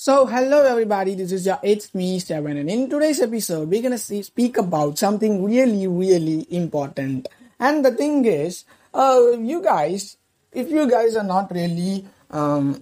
So, hello everybody, this is your It's Me Seven, and in today's episode, we're gonna see, speak about something really, really important. And the thing is, uh, you guys, if you guys are not really, um,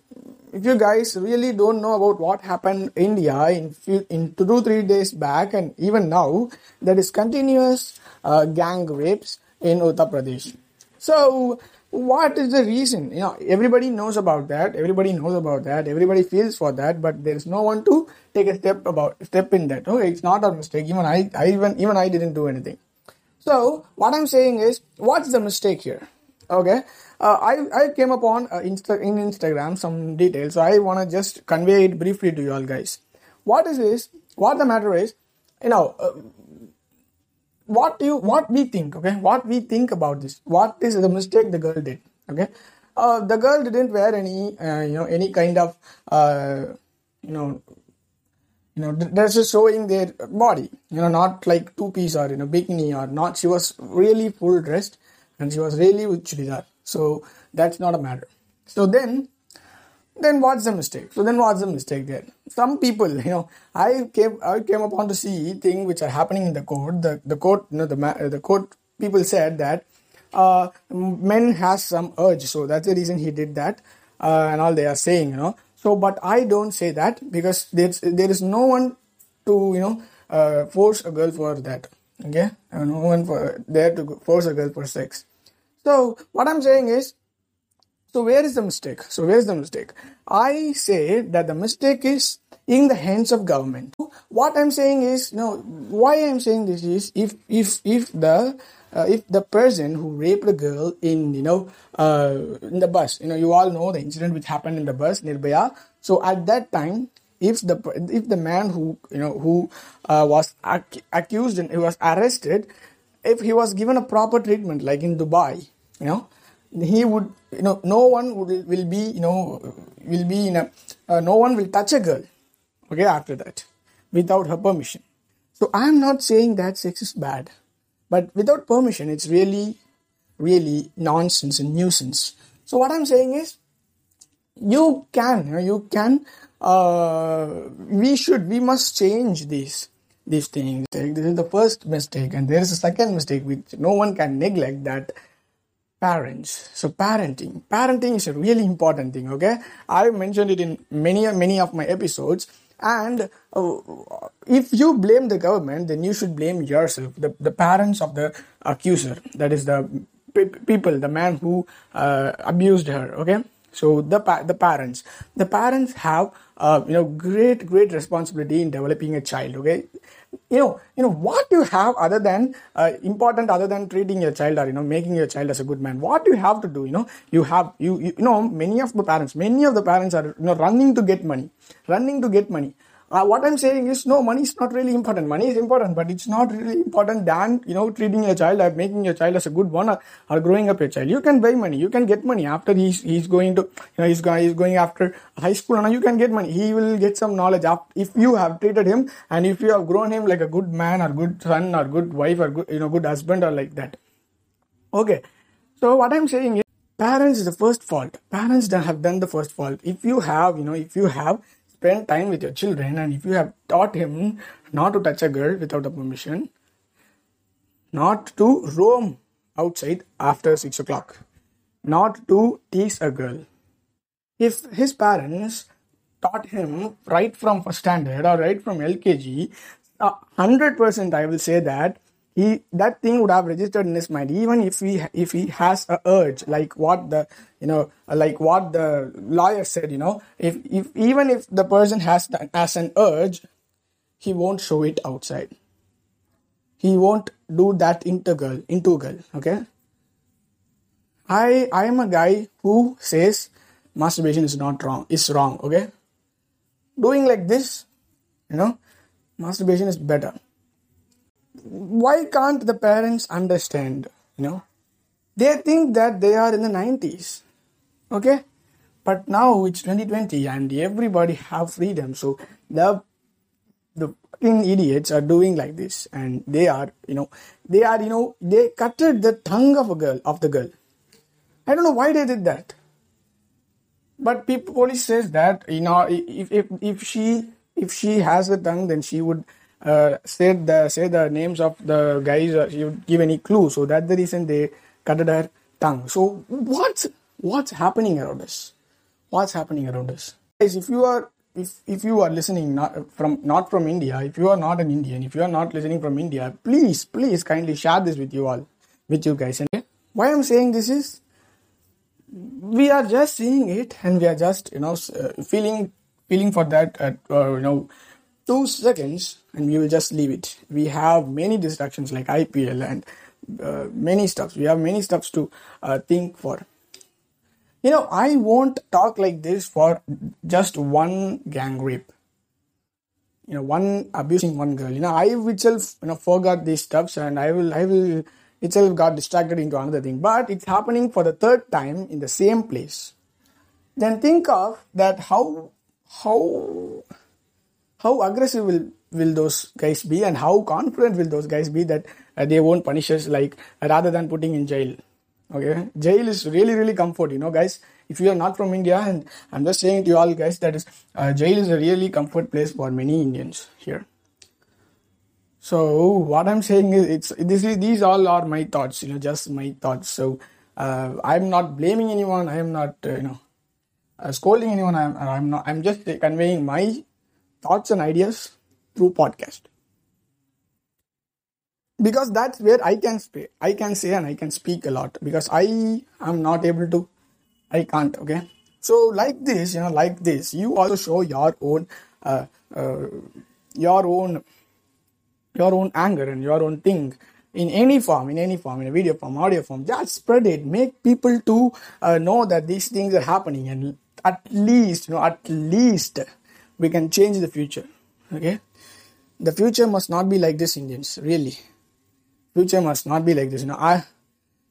if you guys really don't know about what happened in India in few, in two three days back, and even now, there is continuous uh, gang rapes in Uttar Pradesh. So, what is the reason? You know, everybody knows about that. Everybody knows about that. Everybody feels for that, but there is no one to take a step about step in that. Okay, it's not our mistake. Even I, I even even I didn't do anything. So what I'm saying is, what's the mistake here? Okay, uh, I I came upon uh, Insta- in Instagram some details. So I want to just convey it briefly to you all guys. What is this? What the matter is, you know. Uh, what you what we think okay? What we think about this. What is the mistake the girl did okay? Uh, the girl didn't wear any uh, you know any kind of uh, you know you know dresses showing their body. You know not like two piece or you know bikini or not. She was really full dressed and she was really with churidar so that's not a matter. So then then what's the mistake? So then what's the mistake there? Some people you know i came i came upon to see thing which are happening in the court. The the court you know the the court people said that uh, men has some urge. So that's the reason he did that uh, and all they are saying you know. So but i don't say that because there's there is no one to you know uh, force a girl for that. Okay? No one for there to force a girl for sex. So what i'm saying is so where is the mistake? So where is the mistake? I say that the mistake is in the hands of government. What I'm saying is, you know, why I'm saying this is if if if the uh, if the person who raped a girl in you know uh, in the bus, you know, you all know the incident which happened in the bus Nirbhaya. So at that time, if the if the man who you know who uh, was ac- accused and he was arrested, if he was given a proper treatment like in Dubai, you know he would you know no one would will be you know will be in a uh, no one will touch a girl okay after that without her permission. So i am not saying that sex is bad but without permission it's really really nonsense and nuisance. So what i'm saying is you can you, can uh, we should we must change these these things. This is the first mistake and there is a second mistake which no one can neglect that parents. So parenting. Parenting is a really important thing okay? I mentioned it in many many of my episodes. And uh, if you blame the government then you should blame yourself the, the parents of the accuser that is the pe- people the man who uh, abused her okay? So the pa- the parents. The parents have uh, you know great great responsibility in developing a child okay you know you know what you have other than uh, important other than treating your child or you know making your child as a good man what do you have to do you know you have you you, you know many of the parents many of the parents are you know running to get money running to get money uh, what I'm saying is, no, money is not really important. Money is important, but it's not really important than you know treating your child or making your child as a good one or, or growing up your child. You can buy money, you can get money after he's he's going to you know he's going he's going after high school. And you can get money. He will get some knowledge after, if you have treated him and if you have grown him like a good man or good son or good wife or good you know good husband or like that. Okay, so what I'm saying is parents is the first fault parents have done the first fault if you have you know if you have spend time with your children and if you have taught him not to touch a girl without a permission not to roam outside after 6 o'clock not to tease a girl. If his parents taught him right from first standard or right from lkg uh, 100% i will say that he that thing would have registered in his mind even if he if he has a urge like what the you know like what the lawyer said you know. If if even if the person has as an urge he won't show it outside. He won't do that into girl okay? I i am a guy who says masturbation is not wrong is wrong okay? Doing like this you know masturbation is better why can't the parents understand you know? They think that they are in the 90s okay? But now it's 2020 and everybody have freedom so the the fucking idiots are doing like this and they are you know they are you know they cutted the tongue of a girl of the girl. I don't know why they did that. But people police says that you know if if if she if she has the tongue then she would uh, say the say the names of the guys or she would give any clue. So that's the reason they cut her tongue. So what's what's happening around us? What's happening around us? Guys if you are if if you are listening not from not from india if you are not an indian if you are not listening from india please please kindly share this with you all with you guys and why i'm saying this is we are just seeing it and we are just you know uh, feeling feeling for that at uh, you know two seconds and we will just leave it. We have many distractions like ipl and uh, many stuffs. We have many stuffs to uh, think for. You know i won't talk like this for just one gang rape. You know one abusing one girl. You know i itself you know forgot these stuffs and i will i will itself got distracted into another thing. But it's happening for the third time in the same place. Then think of that how how how aggressive will will those guys be and how confident will those guys be that uh, they won't punish us like rather than putting in jail okay jail is really really comfort you know guys if you are not from india and i'm just saying to you all guys that is uh, jail is a really comfort place for many indians here so what I'm saying is, it's this is these all are my thoughts, you know, just my thoughts. So uh, I'm not blaming anyone. I am not, uh, you know, uh, scolding anyone. I'm, I'm not. I'm just conveying my thoughts and ideas through podcast because that's where I can speak. I can say and I can speak a lot because I am not able to. I can't. Okay. So like this, you know, like this, you also show your own, uh, uh, your own your own anger and your own thing in any form, in any form, in a video form, audio form, just spread it. Make people to uh, know that these things are happening, and at least, you know, at least we can change the future. Okay, the future must not be like this, Indians. Really, future must not be like this. You know, I,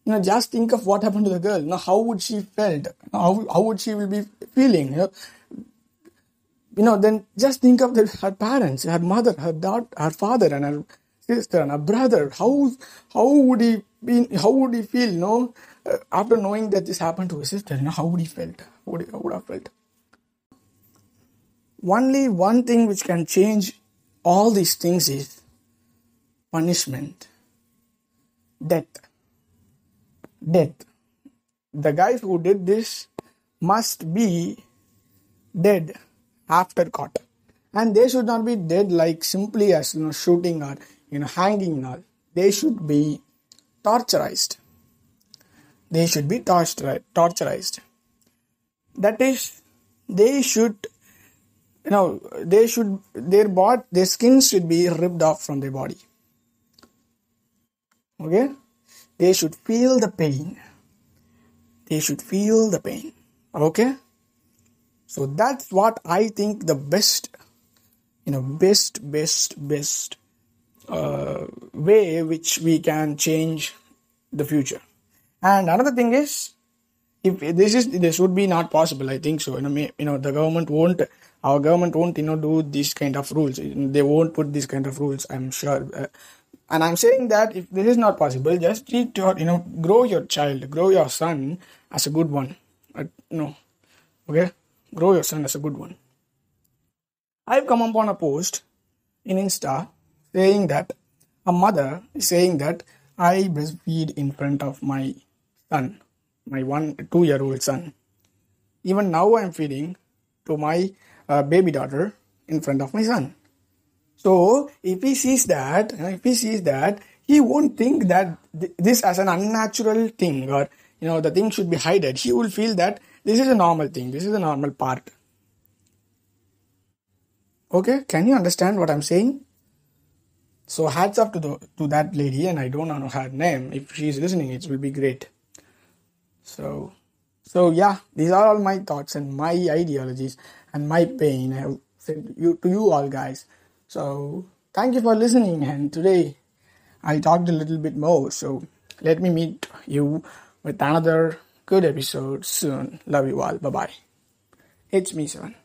you know, just think of what happened to the girl. You know, how would she felt? How how would she will be feeling? You know, you know, then just think of the, her parents, her mother, her daughter, her father, and her sister and her brother. How how would he be? How would he feel? You know, uh, after knowing that this happened to his sister, you know, how would he felt? How would he, how would have felt? Only one thing which can change all these things is punishment, death, death. The guys who did this must be dead after caught. And they should not be dead like simply as you know shooting or you know hanging all. They should be torturized. They should be torturized. That is, they should you know they should their body their skin should be ripped off from their body. Okay? They should feel the pain. They should feel the pain. Okay? So that's what I think the best, you know, best, best, best uh, way which we can change the future. And another thing is, if this is this would be not possible, I think so. You know, may, you know, the government won't, our government won't, you know, do these kind of rules. They won't put these kind of rules. I'm sure. Uh, and I'm saying that if this is not possible, just treat your, you know, grow your child, grow your son as a good one. No, okay grow your son as a good one. I've come upon a post in Insta saying that a mother is saying that I breastfeed in front of my son, my one two year old son. Even now, I'm feeding to my uh, baby daughter in front of my son. So, if he sees that, if he sees that, he won't think that th- this as an unnatural thing or you know the thing should be hidden. He will feel that this is a normal thing. This is a normal part. Okay, can you understand what I'm saying? So hats off to the to that lady, and I don't know her name. If she's listening, it will be great. So, so yeah, these are all my thoughts and my ideologies and my pain. Have said you to you all guys. So thank you for listening. And today I talked a little bit more. So let me meet you with another good episode soon. Love you all. Bye bye. It's me, son.